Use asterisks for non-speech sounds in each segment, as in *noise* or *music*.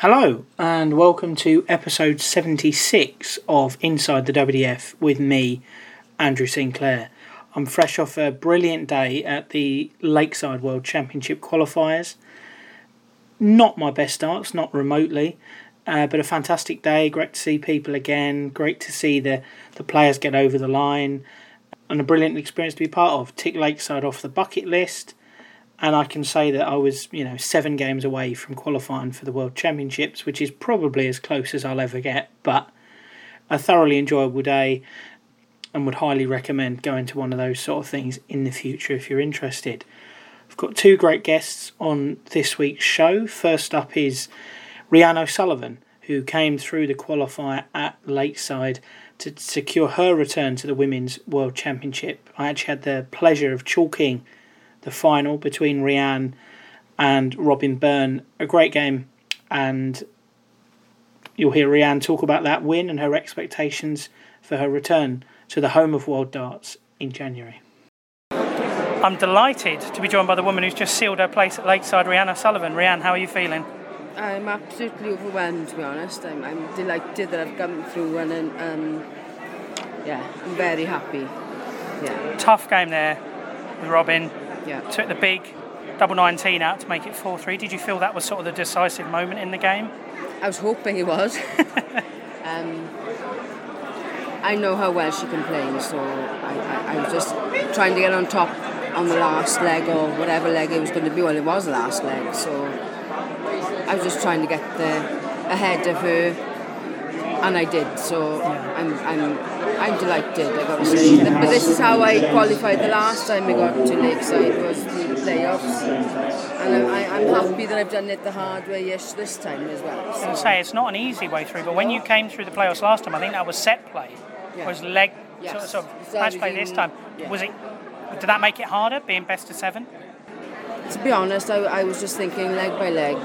Hello, and welcome to episode 76 of Inside the WDF with me, Andrew Sinclair. I'm fresh off a brilliant day at the Lakeside World Championship qualifiers. Not my best starts, not remotely, uh, but a fantastic day. Great to see people again. Great to see the, the players get over the line, and a brilliant experience to be part of. Tick Lakeside off the bucket list and I can say that I was, you know, seven games away from qualifying for the World Championships, which is probably as close as I'll ever get. But a thoroughly enjoyable day, and would highly recommend going to one of those sort of things in the future if you're interested. I've got two great guests on this week's show. First up is Rhian O'Sullivan, who came through the qualifier at Lakeside to secure her return to the Women's World Championship. I actually had the pleasure of chalking the final between Rhian and Robin Byrne. A great game, and you'll hear Rhian talk about that win and her expectations for her return to the home of World Darts in January. I'm delighted to be joined by the woman who's just sealed her place at Lakeside, Rhian Sullivan. Rhian, how are you feeling? I'm absolutely overwhelmed, to be honest. I'm, I'm delighted that I've come through and, um, yeah, I'm very happy. Yeah. Tough game there with Robin. Yeah. Took the big double 19 out to make it 4 3. Did you feel that was sort of the decisive moment in the game? I was hoping it was. *laughs* um, I know how well she can play, so I, I, I, was just trying to get on top on the last leg or whatever leg it was going to be. Well, it was the last leg, so I was just trying to get the ahead of her and I did. So I'm, I'm, I'm delighted. I got to say. But this is how I qualified the last time I got to Lakeside was the playoffs, and I, I'm happy that I've done it the hard way ish this time as well. So. I say it's not an easy way through, but when you came through the playoffs last time, I think that was set play. Yeah. Was leg yes. sort, of match play this time. Yeah. Was it? Did that make it harder being best of seven? To be honest, I, I was just thinking leg by leg.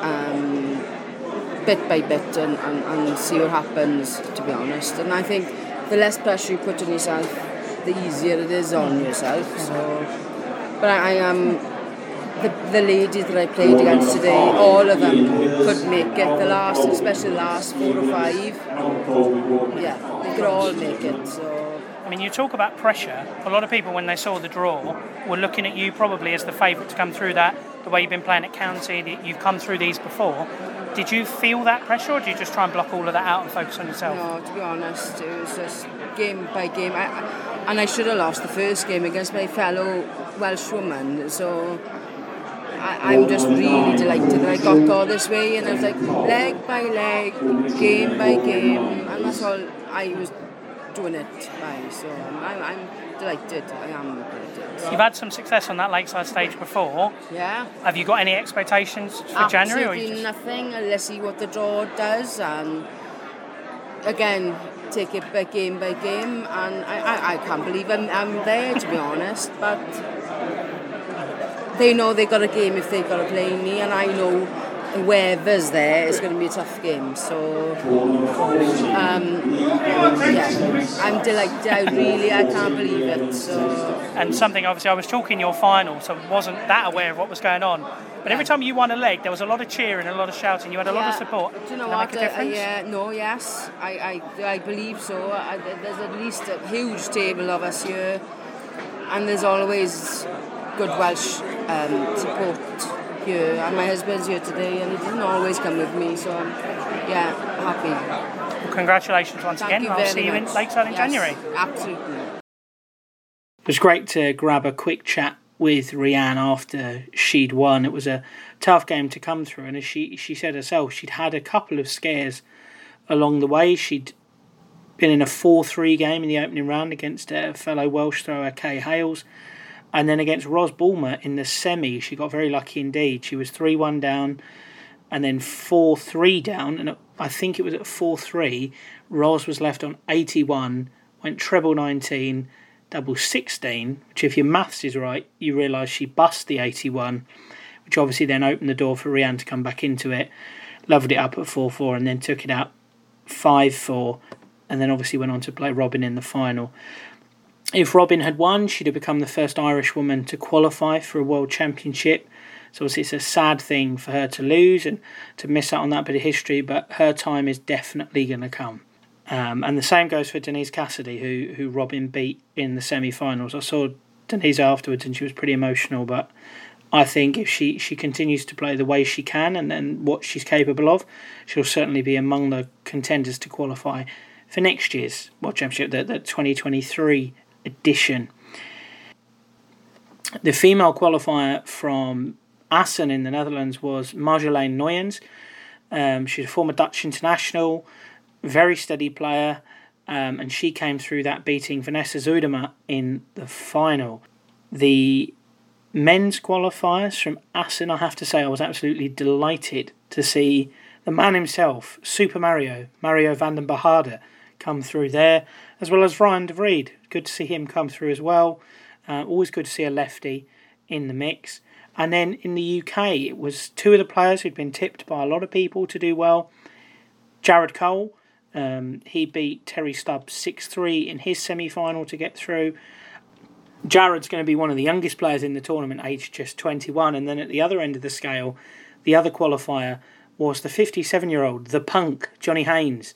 Um, bit by bit and, and, and see what happens, to be honest. And I think the less pressure you put on yourself, the easier it is on yourself. So, but I, I am. The, the ladies that I played against today, all of them could make it. The last, especially the last four or five, yeah, they could all make it. So. I mean, you talk about pressure. A lot of people, when they saw the draw, were looking at you probably as the favourite to come through that. The way you've been playing at county, you've come through these before. Did you feel that pressure, or did you just try and block all of that out and focus on yourself? No, to be honest, it was just game by game. I, and I should have lost the first game against my fellow Welsh woman. So I, am just really delighted that I got go this way. And I was like, leg by leg, game by game, and that's all I was doing it by. So I'm, I'm delighted. I am. You've had some success on that lakeside stage before. Yeah. Have you got any expectations for Absolutely January? Absolutely nothing. Let's see what the draw does. And again, take it by game by game. And I, I, I can't believe I'm, I'm there, to be honest. But they know they got a game if they've got to play me. And I know whoever's there, it's going to be a tough game. So, um, yeah, I'm delighted. I really, I can't believe it. So. And something, obviously, I was talking your final, so wasn't that aware of what was going on. But every time you won a leg, there was a lot of cheering, a lot of shouting. You had a lot of support. Do you know what? Uh, yeah, no, yes, I, I, I believe so. I, there's at least a huge table of us here, and there's always good Welsh um, support here, and uh, my husband's here today, and he didn't always come with me, so I'm, yeah, happy. Well, congratulations once Thank again. I'll see you in Lakeside in yes, January. Absolutely. It was great to grab a quick chat with Rhian after she'd won. It was a tough game to come through, and as she she said herself, she'd had a couple of scares along the way. She'd been in a 4 3 game in the opening round against a fellow Welsh thrower, Kay Hales. And then against Ros Bulmer in the semi, she got very lucky indeed. She was 3 1 down and then 4 3 down. And I think it was at 4 3. Ros was left on 81, went treble 19, double 16, which, if your maths is right, you realise she bust the 81, which obviously then opened the door for Rhian to come back into it. Leveled it up at 4 4 and then took it out 5 4. And then obviously went on to play Robin in the final. If Robin had won, she'd have become the first Irish woman to qualify for a World Championship. So it's a sad thing for her to lose and to miss out on that bit of history, but her time is definitely going to come. Um, and the same goes for Denise Cassidy, who who Robin beat in the semi-finals. I saw Denise afterwards, and she was pretty emotional. But I think if she, she continues to play the way she can and, and what she's capable of, she'll certainly be among the contenders to qualify for next year's World Championship, the, the 2023 edition. The female qualifier from Assen in the Netherlands was Marjolein Noyens. Um, she's a former Dutch international, very steady player, um, and she came through that beating Vanessa Zuidema in the final. The men's qualifiers from Assen, I have to say, I was absolutely delighted to see the man himself, Super Mario, Mario Vandenbogaerde, come through there, as well as Ryan de Vries. Good to see him come through as well. Uh, always good to see a lefty in the mix. And then in the UK, it was two of the players who'd been tipped by a lot of people to do well. Jared Cole, um, he beat Terry Stubbs 6 3 in his semi final to get through. Jared's going to be one of the youngest players in the tournament, aged just 21. And then at the other end of the scale, the other qualifier was the 57 year old, the punk, Johnny Haynes.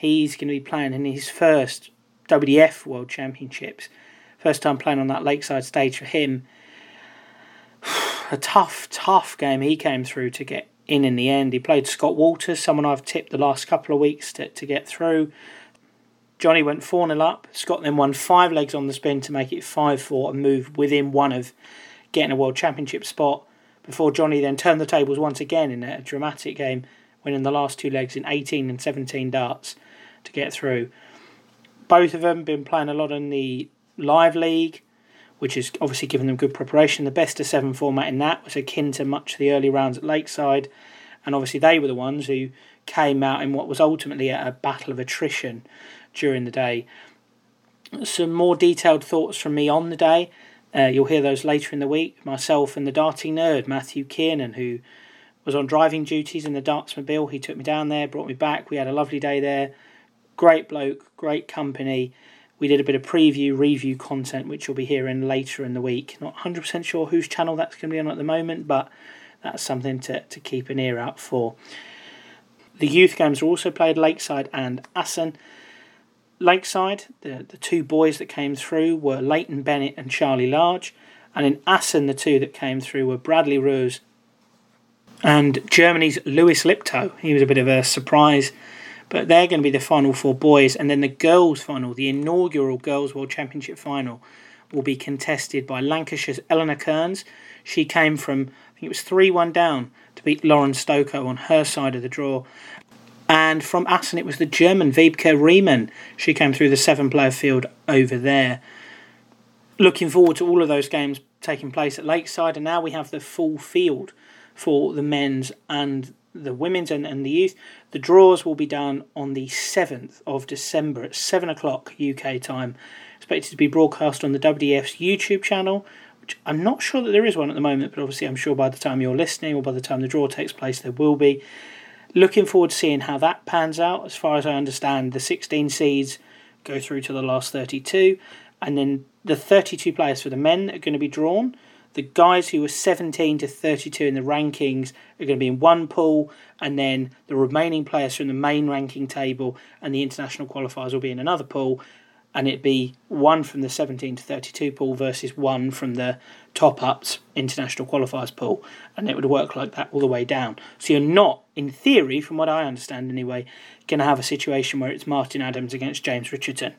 He's going to be playing in his first WDF World Championships. First time playing on that lakeside stage for him. *sighs* A tough, tough game he came through to get in in the end. He played Scott Walters, someone I've tipped the last couple of weeks to, to get through. Johnny went 4 0 up. Scott then won five legs on the spin to make it 5 4 and move within one of getting a World Championship spot before Johnny then turned the tables once again in a dramatic game, winning the last two legs in 18 and 17 darts to get through. Both of them been playing a lot in the live league, which has obviously given them good preparation. The best of seven format in that was akin to much of the early rounds at Lakeside, and obviously they were the ones who came out in what was ultimately a battle of attrition during the day. Some more detailed thoughts from me on the day. Uh, you'll hear those later in the week. Myself and the darting nerd, Matthew Kiernan, who was on driving duties in the Dartsmobile. He took me down there, brought me back. We had a lovely day there. Great bloke, great company. We did a bit of preview, review content, which you'll be hearing later in the week. Not 100% sure whose channel that's going to be on at the moment, but that's something to, to keep an ear out for. The youth games are also played Lakeside and Assen. Lakeside, the, the two boys that came through were Leighton Bennett and Charlie Large, and in Assen, the two that came through were Bradley Rose and Germany's Lewis Lipto. He was a bit of a surprise, but they're going to be the final four boys, and then the girls' final, the inaugural Girls World Championship final, will be contested by Lancashire's Eleanor Kearns. She came from, I think it was 3 1 down to beat Lauren Stoko on her side of the draw. And from Assen, it was the German Wiebke Riemann. She came through the seven player field over there. Looking forward to all of those games taking place at Lakeside, and now we have the full field for the men's and the women's and, and the youth. The draws will be done on the 7th of December at 7 o'clock UK time. Expected to be broadcast on the WDF's YouTube channel, which I'm not sure that there is one at the moment, but obviously I'm sure by the time you're listening or by the time the draw takes place, there will be. Looking forward to seeing how that pans out. As far as I understand, the 16 seeds go through to the last 32, and then the 32 players for the men are going to be drawn. The guys who were 17 to 32 in the rankings are going to be in one pool, and then the remaining players from the main ranking table and the international qualifiers will be in another pool, and it'd be one from the 17 to 32 pool versus one from the top ups international qualifiers pool, and it would work like that all the way down. So you're not, in theory, from what I understand anyway, going to have a situation where it's Martin Adams against James Richardson.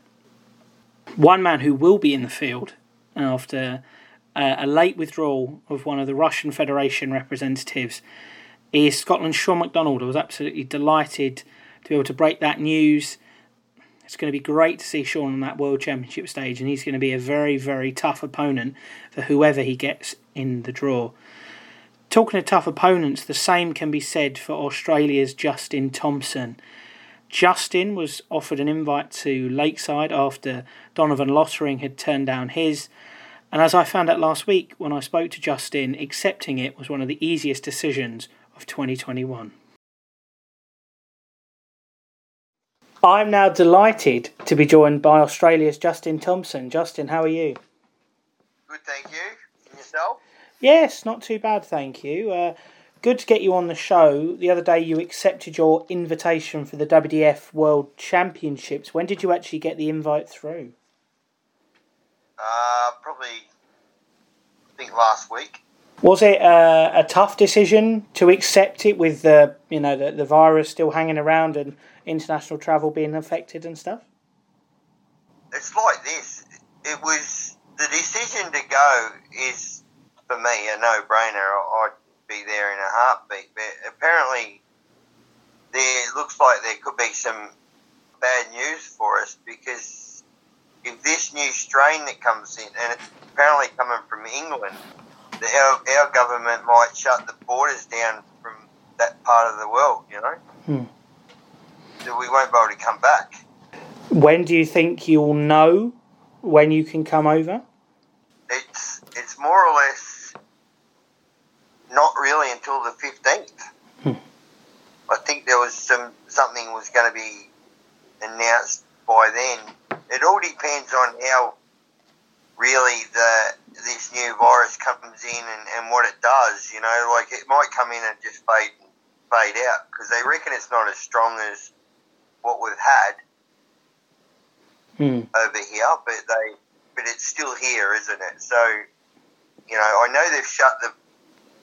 One man who will be in the field after uh, a late withdrawal of one of the Russian Federation representatives is Scotland's Sean McDonald. I was absolutely delighted to be able to break that news. It's going to be great to see Sean on that World Championship stage, and he's going to be a very, very tough opponent for whoever he gets in the draw. Talking of tough opponents, the same can be said for Australia's Justin Thompson. Justin was offered an invite to Lakeside after Donovan Lottering had turned down his. And as I found out last week when I spoke to Justin, accepting it was one of the easiest decisions of 2021. I'm now delighted to be joined by Australia's Justin Thompson. Justin, how are you? Good, thank you. And yourself? Yes, not too bad, thank you. Uh, good to get you on the show. The other day you accepted your invitation for the WDF World Championships. When did you actually get the invite through? Uh, probably, I think last week. Was it uh, a tough decision to accept it with the you know the, the virus still hanging around and international travel being affected and stuff? It's like this. It was the decision to go is for me a no-brainer. I'd be there in a heartbeat. But apparently, there looks like there could be some bad news for us because if this new strain that comes in, and it's apparently coming from England, the, our, our government might shut the borders down from that part of the world, you know? Hmm. So we won't be able to come back. When do you think you'll know when you can come over? It's it's more or less not really until the fifteenth. Hmm. I think there was some something was going to be announced by then. It all depends on how really the this new virus comes in and, and what it does. You know, like it might come in and just fade fade out because they reckon it's not as strong as what we've had Hmm. over here, but they but it's still here, isn't it? So, you know, I know they've shut the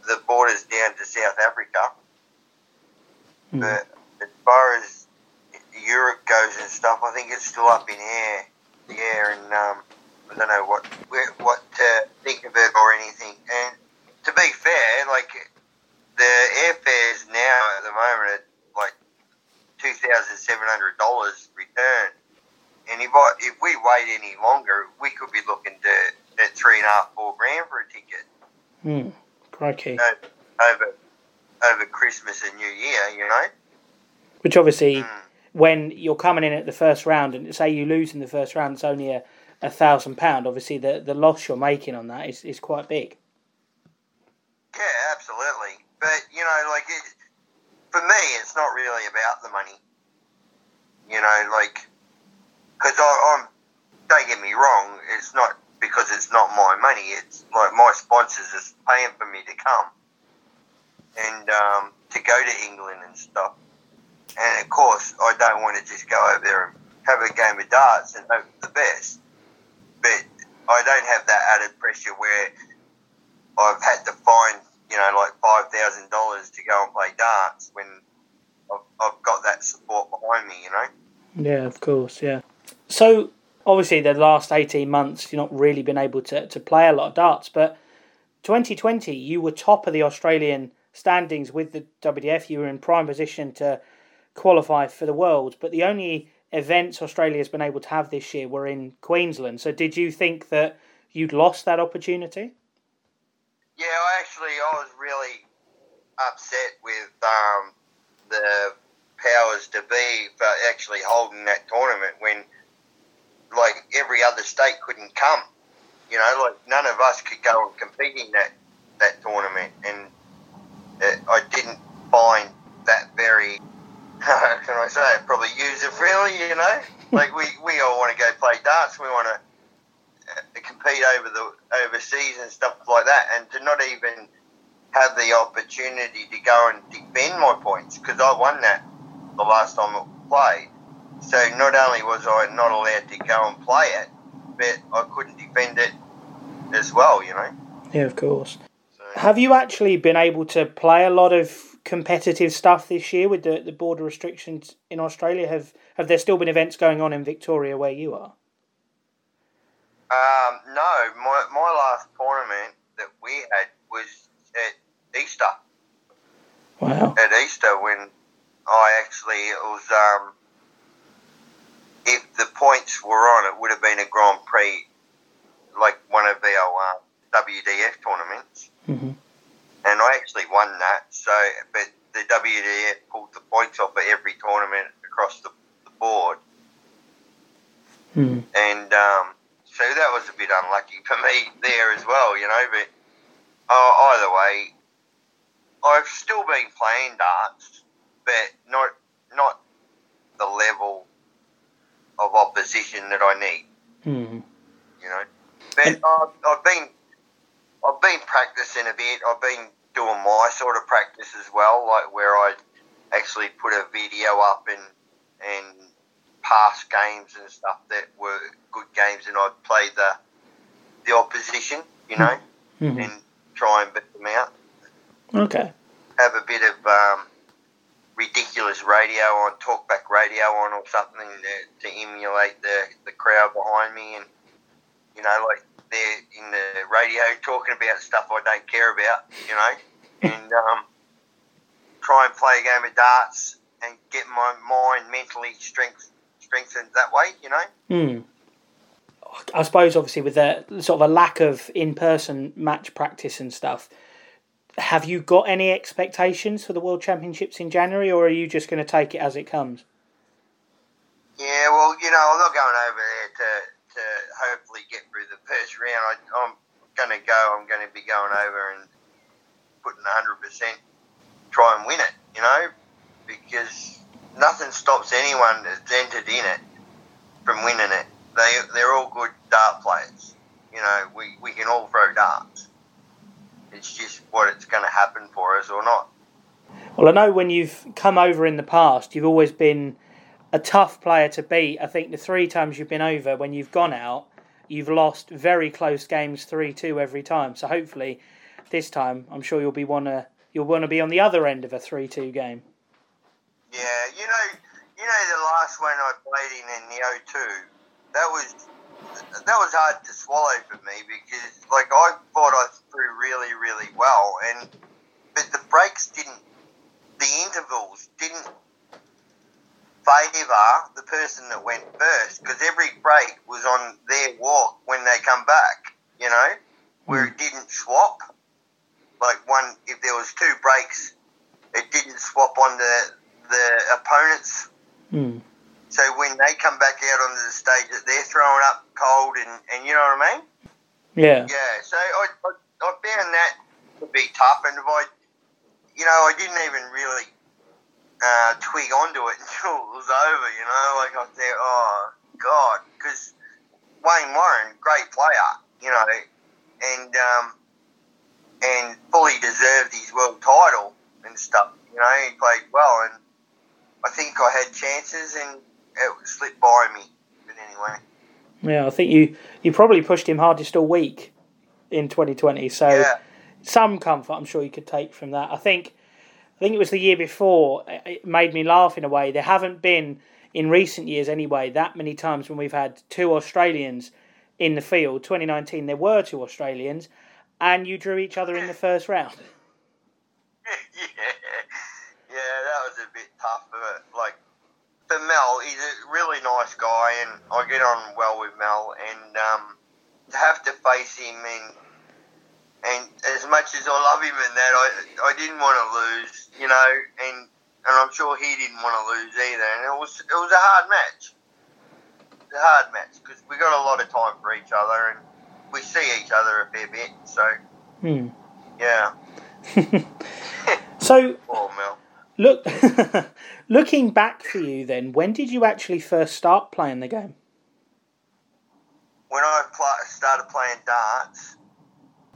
the borders down to South Africa, Hmm. but as far as Europe goes and stuff, I think it's still up in air, the air, and um, I don't know what what to think of it or anything. And to be fair, like the airfares now at the moment are like two thousand seven hundred dollars return. And if I, if we wait any longer, we could be looking to at three and a half, four grand for a ticket Hmm. Crikey. o- over over Christmas and New Year. You know. Which obviously, Mm. When you're coming in at the first round and say you lose in the first round, it's only a, thousand pound. Obviously, the, the loss you're making on that is, is quite big. Yeah, absolutely. But you know, like it, for me, it's not really about the money. You know, like because I'm don't get me wrong, it's not because it's not my money. It's like my sponsors is paying for me to come and um, to go to England and stuff. And of course, I don't want to just go over there and have a game of darts and hope for the best. But I don't have that added pressure where I've had to find, you know, like five thousand dollars to go and play darts when I've, I've got that support behind me, you know. Yeah, of course, yeah. So, obviously, the last 18 months, you've not really been able to, to play a lot of darts, but 2020, you were top of the Australian standings with the WDF. You were in prime position to qualify for the world, but the only events Australia's been able to have this year were in Queensland. So, did you think that you'd lost that opportunity? Yeah, I actually I was really upset with um, the powers to be for actually holding that tournament when like every other state couldn't come. You know, like none of us could go and compete in that that tournament, and uh, I didn't find that very. How *laughs* can I say? Probably user friendly. You know, *laughs* like we, we all want to go play darts. We want to uh, compete over the overseas and stuff like that, and to not even have the opportunity to go and defend my points because I won that the last time I played. So not only was I not allowed to go and play it, but I couldn't defend it as well. You know. Yeah, of course. So, Have you actually been able to play a lot of competitive stuff this year with the, the border restrictions in Australia? Have have there still been events going on in Victoria where you are? um, no, my my last tournament that we had was at Easter. Wow. at Easter when I actually it was um, if the points were on, it would have been a Grand Prix, like one of our uh, WDF tournaments, hmm and I actually won that. So, but the WDF pulled the points off at every tournament across the, the board, Mm. and um, so that was a bit unlucky for me there as well, you know. But uh, either way, I've still been playing darts, but not not the level of opposition that I need, Mm. you know. But I've, I've been I've been practicing a bit. I've been doing my sort of practice as well, like where I actually put a video up and and past games and stuff that were good games, and I'd play the the opposition, you know, Mhm. and try and beat them out. Okay. Have a bit of um, ridiculous radio on, talkback radio on, or something to, to emulate the, the crowd behind me, and you know, like they're in the radio talking about stuff I don't care about, you know, *laughs* and um, try and play a game of darts and get my mind mentally strength, strengthened that way, you know. Hmm. I suppose, obviously, with the sort of a lack of in-person match practice and stuff, have you got any expectations for the World Championships in January, or are you just going to take it as it comes? Yeah, well, you know, I'm not going over there to, to hopefully get round. I, I'm going to go, I'm going to be going over and putting 100% try and win it, you know, because nothing stops anyone that's entered in it from winning it. They, they're all good dart players. You know, we, we can all throw darts. It's just what it's going to happen for us or not. Well, I know when you've come over in the past, you've always been a tough player to beat. I think the three times you've been over, when you've gone out, you've lost very close games, three two every time. So hopefully, this time, I'm sure you'll be wanna you'll want to be on the other end of a three two game. Yeah, you know, you know the last one I played in in the O2, that was that was hard to swallow for me because like I thought I threw really really well and but the breaks didn't the intervals didn't favour the person that went first because every break was on their walk when they come back, you know, where it didn't swap. Like one, if there was two breaks, it didn't swap on the the opponents. Hmm. So when they come back out onto the stage, that they're throwing up cold, and, and you know what I mean? Yeah. Yeah. So I, I, I found that to be tough, and if I, you know, I didn't even really uh, twig onto it until *laughs* it was over. You know, like I said, oh god, because Wayne Warren, great player, you know, and um, and fully deserved his world title and stuff. You know, he played well, and I think I had chances, and it slipped by me. But anyway, Yeah, I think you you probably pushed him hardest all week in 2020. So yeah. some comfort I'm sure you could take from that. I think I think it was the year before it- made me laugh in a way. There haven't been in recent years anyway that many times when we've had two Australians in the field. 2019 there were two Australians and you drew each other in the first round. yeah, *laughs* yeah, that was a bit tough. But like for Mel, he's a really nice guy, and I get on well with Mel. And um, to have to face him, and and as much as I love him and that, I I didn't want to lose, you know, and and I'm sure he didn't want to lose either. And it was it was a hard match. It's a hard match because we got a lot of time for each other, and we see each other a fair bit. So Hmm. yeah, *laughs* So look *laughs* looking back for you then, when did you actually first start playing the game? when I pl- started playing darts,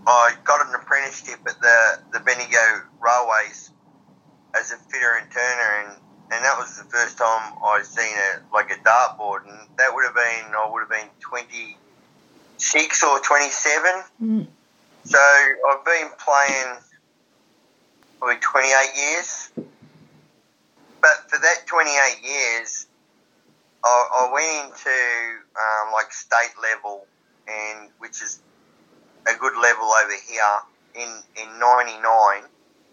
I got an apprenticeship at the, the Bendigo Railways as a fitter and turner, and, and that was the first time I seen a like a dartboard, and that would have been I would have been twenty six or twenty seven. Hmm. So I've been playing probably twenty eight years, but for that twenty eight years, I, I went into um, like state level, and which is a good level over here in in '99,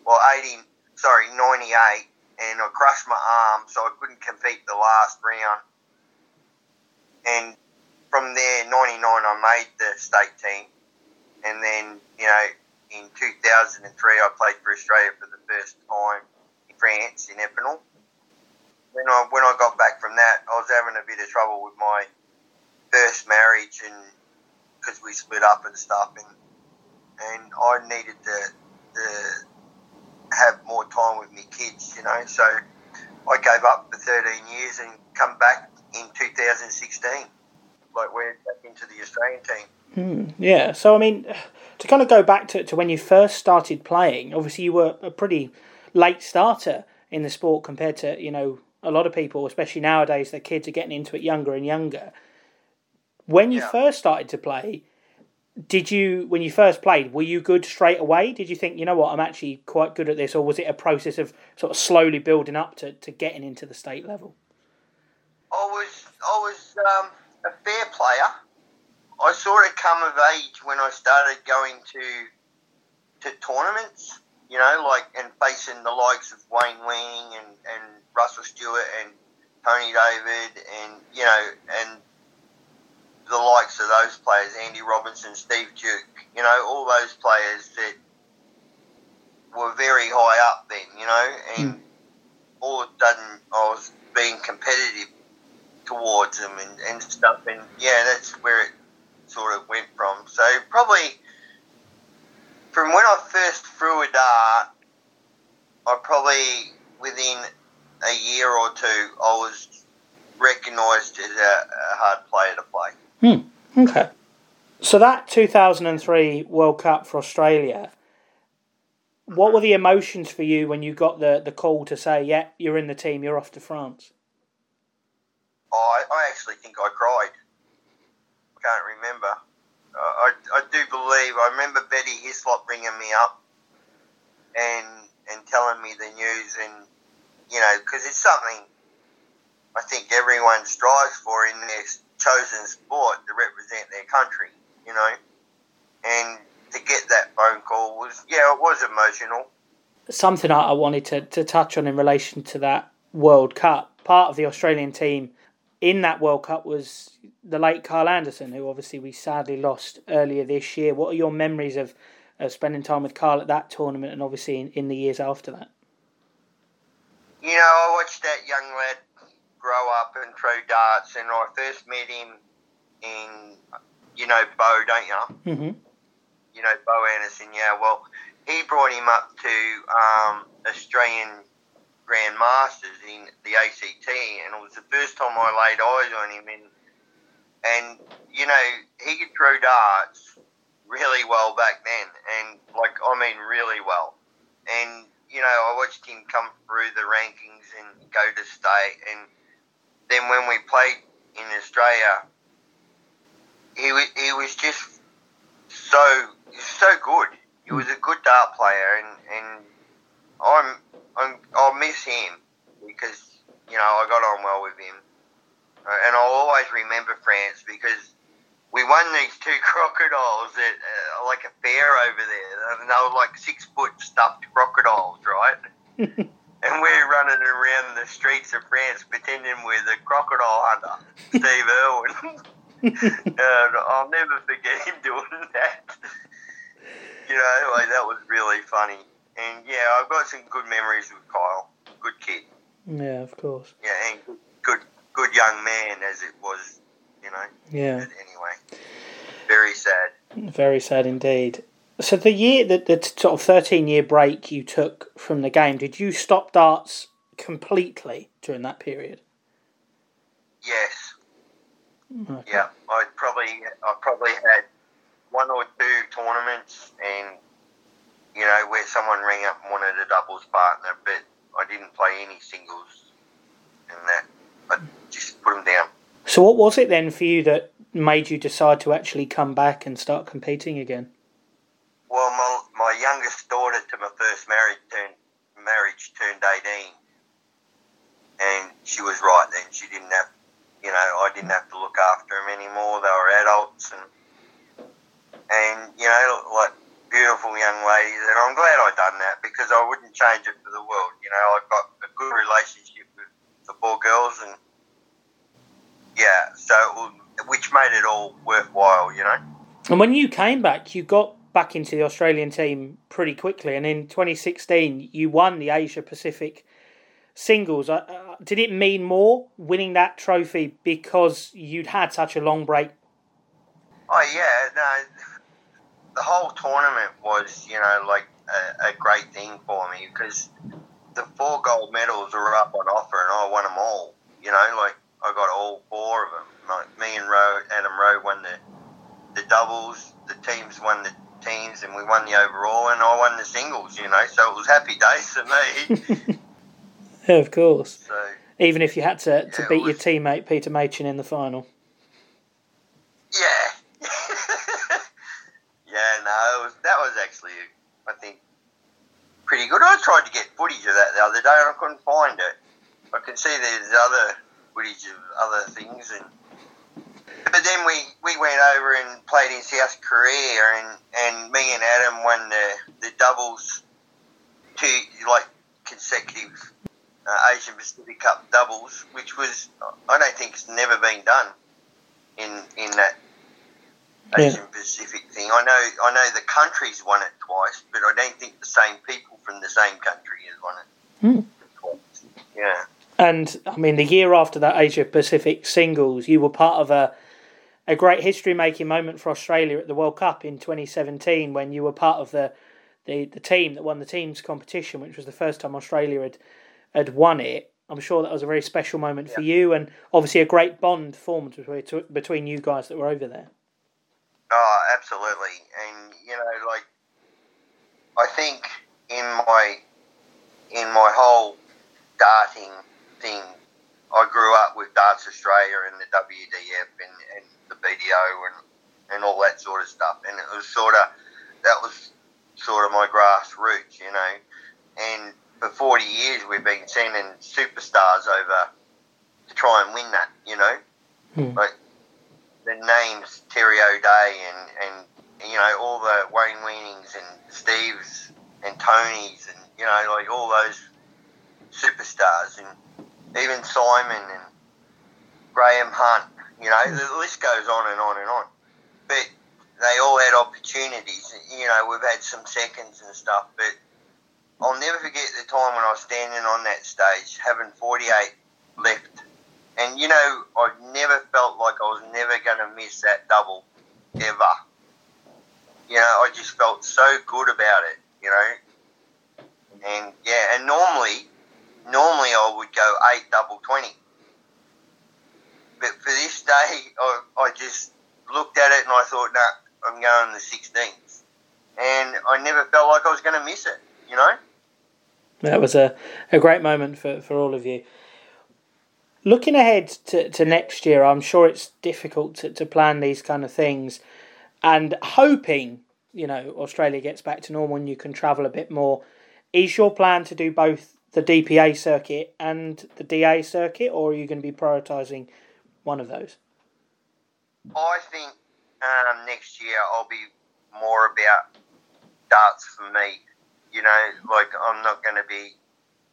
or '80, sorry '98, and I crushed my arm, so I couldn't compete the last round. And from there, '99, I made the state team, and then you know in 2003, I played for Australia for the first time in France in Epinal when I when I got back from that, I was having a bit of trouble with my first marriage, and because we split up and stuff, and and I needed to, to have more time with my kids, you know. So I gave up for 13 years and come back in 2016, like went back into the Australian team. Hmm, yeah. So I mean, to kind of go back to, to when you first started playing, obviously you were a pretty late starter in the sport compared to, you know, a lot of people, especially nowadays, the kids are getting into it younger and younger. When you Yeah. first started to play, did you, when you first played, were you good straight away? Did you think, you know what, I'm actually quite good at this? Or was it a process of sort of slowly building up to, to getting into the state level? I was I was um, a fair player. I sort of come of age when I started going to to tournaments, you know, like and facing the likes of Wayne Weening and, and Russell Stewart and Tony David and you know and the likes of those players, Andy Robinson, Steve Duke, you know, all those players that were very high up then, you know, and hmm. all of a sudden I was being competitive towards them and, and stuff. And yeah, that's where it sort of went from. So probably from when I first threw a dart, I probably within a year or two, I was recognised as a, a hard player to play. Hmm, okay. So that 2003 World Cup for Australia, what were the emotions for you when you got the, the call to say, yeah, you're in the team, you're off to France? I, I actually think I cried. I can't remember. I, I, I do believe, I remember Betty Hislop ringing me up and and telling me the news and, you know, because it's something I think everyone strives for in their chosen sport to represent their country, you know. And to get that phone call was, yeah, it was emotional. Something I wanted to, to touch on in relation to that World Cup. Part of the Australian team in that World Cup was the late Kyle Anderson, who obviously we sadly lost earlier this year. What are your memories of, of spending time with Kyle at that tournament and obviously in, in the years after that? You know, I watched that young lad grow up and throw darts, and I first met him in, you know, Bo, don't you? hmm You know, Bo Anderson, yeah. Well, he brought him up to um, Australian Grand Masters in the ACT, and it was the first time I laid eyes on him. And, and you know, he could throw darts really well back then, and like, I mean, really well. And, you know, I watched him come through the rankings and go to state, and then when we played in Australia, he wa- he was just so so good. He was a good dart player, and and I'm, I'm I'll miss him because you know I got on well with him, Uh, and I'll always remember France because we won these two *laughs* crocodiles at uh, like a fair over there, and they were like six foot stuffed crocodiles, right? *laughs* and we're running around the streets of France pretending we're the crocodile hunter, Steve *laughs* Irwin. *laughs* and I'll never forget him doing that. You know, like that was really funny. And yeah, I've got some good memories with Kyle. Good kid. Yeah, of course. Yeah, and good, good, good young man as it was. You know. Yeah. But anyway, very sad. Very sad indeed. So the year that the sort of thirteen year break you took from the game, did you stop darts completely during that period? Yes. Okay. Yeah, I probably I probably had one or two tournaments, and you know where someone rang up and wanted a doubles partner, but I didn't play any singles, and that I just put them down. So what was it then for you that made you decide to actually come back and start competing again? Well, my my youngest daughter to my first marriage turned marriage turned eighteen, and she was right then. She didn't have, you know, I didn't have to look after them anymore. They were adults, and and you know, like beautiful young ladies. And I'm glad I done that because I wouldn't change it for the world. You know, I've got a good relationship with the four girls, and yeah, so which made it all worthwhile. You know. And when you came back, you got back into the Australian team pretty quickly, and in 2016 you won the Asia Pacific singles. Uh, uh, did it mean more winning that trophy because you'd had such a long break? Oh yeah, no. The whole tournament was, you know, like a, a great thing for me because the four gold medals were up on offer, and I won them all. You know, like I got all four of them. Like me and Rowe, Adam Rowe won the the doubles. The teams won the teams, and we won the overall, and I won the singles. You know, so it was happy days for me. *laughs* *laughs* of course. So Even if you had to, to Yeah, it beat your teammate Peter Machin in the final. yeah, *laughs* yeah, no, it was, that was actually, I think, pretty good. I tried to get footage of that the other day, and I couldn't find it. I can see there's other footage of other things, and but then we, we went over and played in South Korea, and, and me and Adam won the the doubles, two like consecutive uh, Asian Pacific Cup doubles, which was I don't think it's never been done in in that Yeah. Asian Pacific thing. I know I know the countries won it twice, but I don't think the same people from the same country has won it. Twice. Yeah. And I mean, the year after that Asia Pacific singles, you were part of a a great history making moment for Australia at the World Cup in 2017 when you were part of the, the, the team that won the teams competition, which was the first time Australia had had won it. I'm sure that was a very special moment for you, and obviously a great bond formed between between you guys that were over there. Oh, absolutely. And you know, like I think in my in my whole darting thing, I grew up with Darts Australia and the WDF and, and the BDO and and all that sort of stuff. And it was sort of that was sort of my grassroots, you know. And for 40 years, we've been sending superstars over to try and win that, you know. Hmm. Like the names Terry O'Dea and, and you know all the Wayne Weenings and Steves and Tonys and you know like all those superstars and even Simon and Graham Hunt. You know the list goes on and on and on. But they all had opportunities. You know we've had some seconds and stuff, but I'll never forget the time when I was standing on that stage having 48 left and you know, I never felt like I was never going to miss that double ever. You know, I just felt so good about it. You know, and yeah, and normally, normally I would go eight double twenty, but for this day, I, I just looked at it and I thought, no, I'm going the sixteens, and I never felt like I was going to miss it. You know. That was a, a great moment for, for all of you. Looking ahead to, to next year, I'm sure it's difficult to, to plan these kind of things and hoping, you know, Australia gets back to normal and you can travel a bit more. Is your plan to do both the DPA circuit and the DA circuit, or are you going to be prioritising one of those? I think um, next year I'll be more about darts for me. You know, like I'm not going to be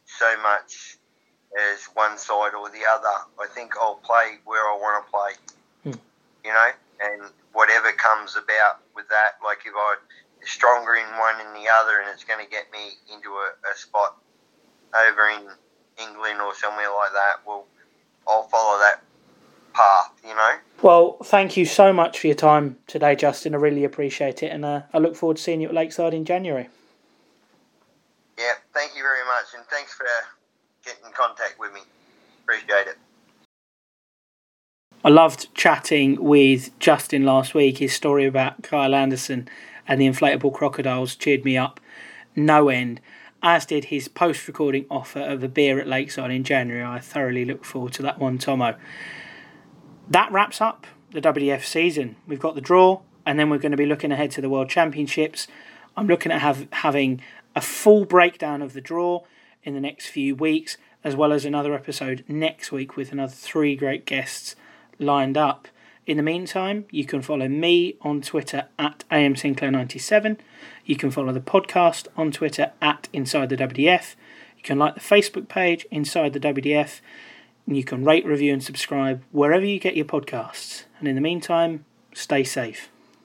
so much as one side or the other. I think I'll play where I want to play. Hmm. You know, and whatever comes about with that, like if I'm stronger in one and the other, and it's going to get me into a, a spot over in England or somewhere like that, well, I'll follow that path. You know. Well, thank you so much for your time today, Justin. I really appreciate it, and uh, I look forward to seeing you at Lakeside in January. Yeah, thank you very much, and thanks for getting in contact with me. Appreciate it. I loved chatting with Justin last week. His story about Kyle Anderson and the inflatable crocodiles cheered me up no end, as did his post recording offer of a beer at Lakeside in January. I thoroughly look forward to that one, Tomo. That wraps up the WDF season. We've got the draw, and then we're going to be looking ahead to the World Championships. I'm looking at have, having a full breakdown of the draw in the next few weeks, as well as another episode next week with another three great guests lined up. In the meantime, you can follow me on Twitter at amsinclair97. You can follow the podcast on Twitter at Inside the WDF. You can like the Facebook page Inside the WDF. And you can rate, review, and subscribe wherever you get your podcasts. And in the meantime, stay safe.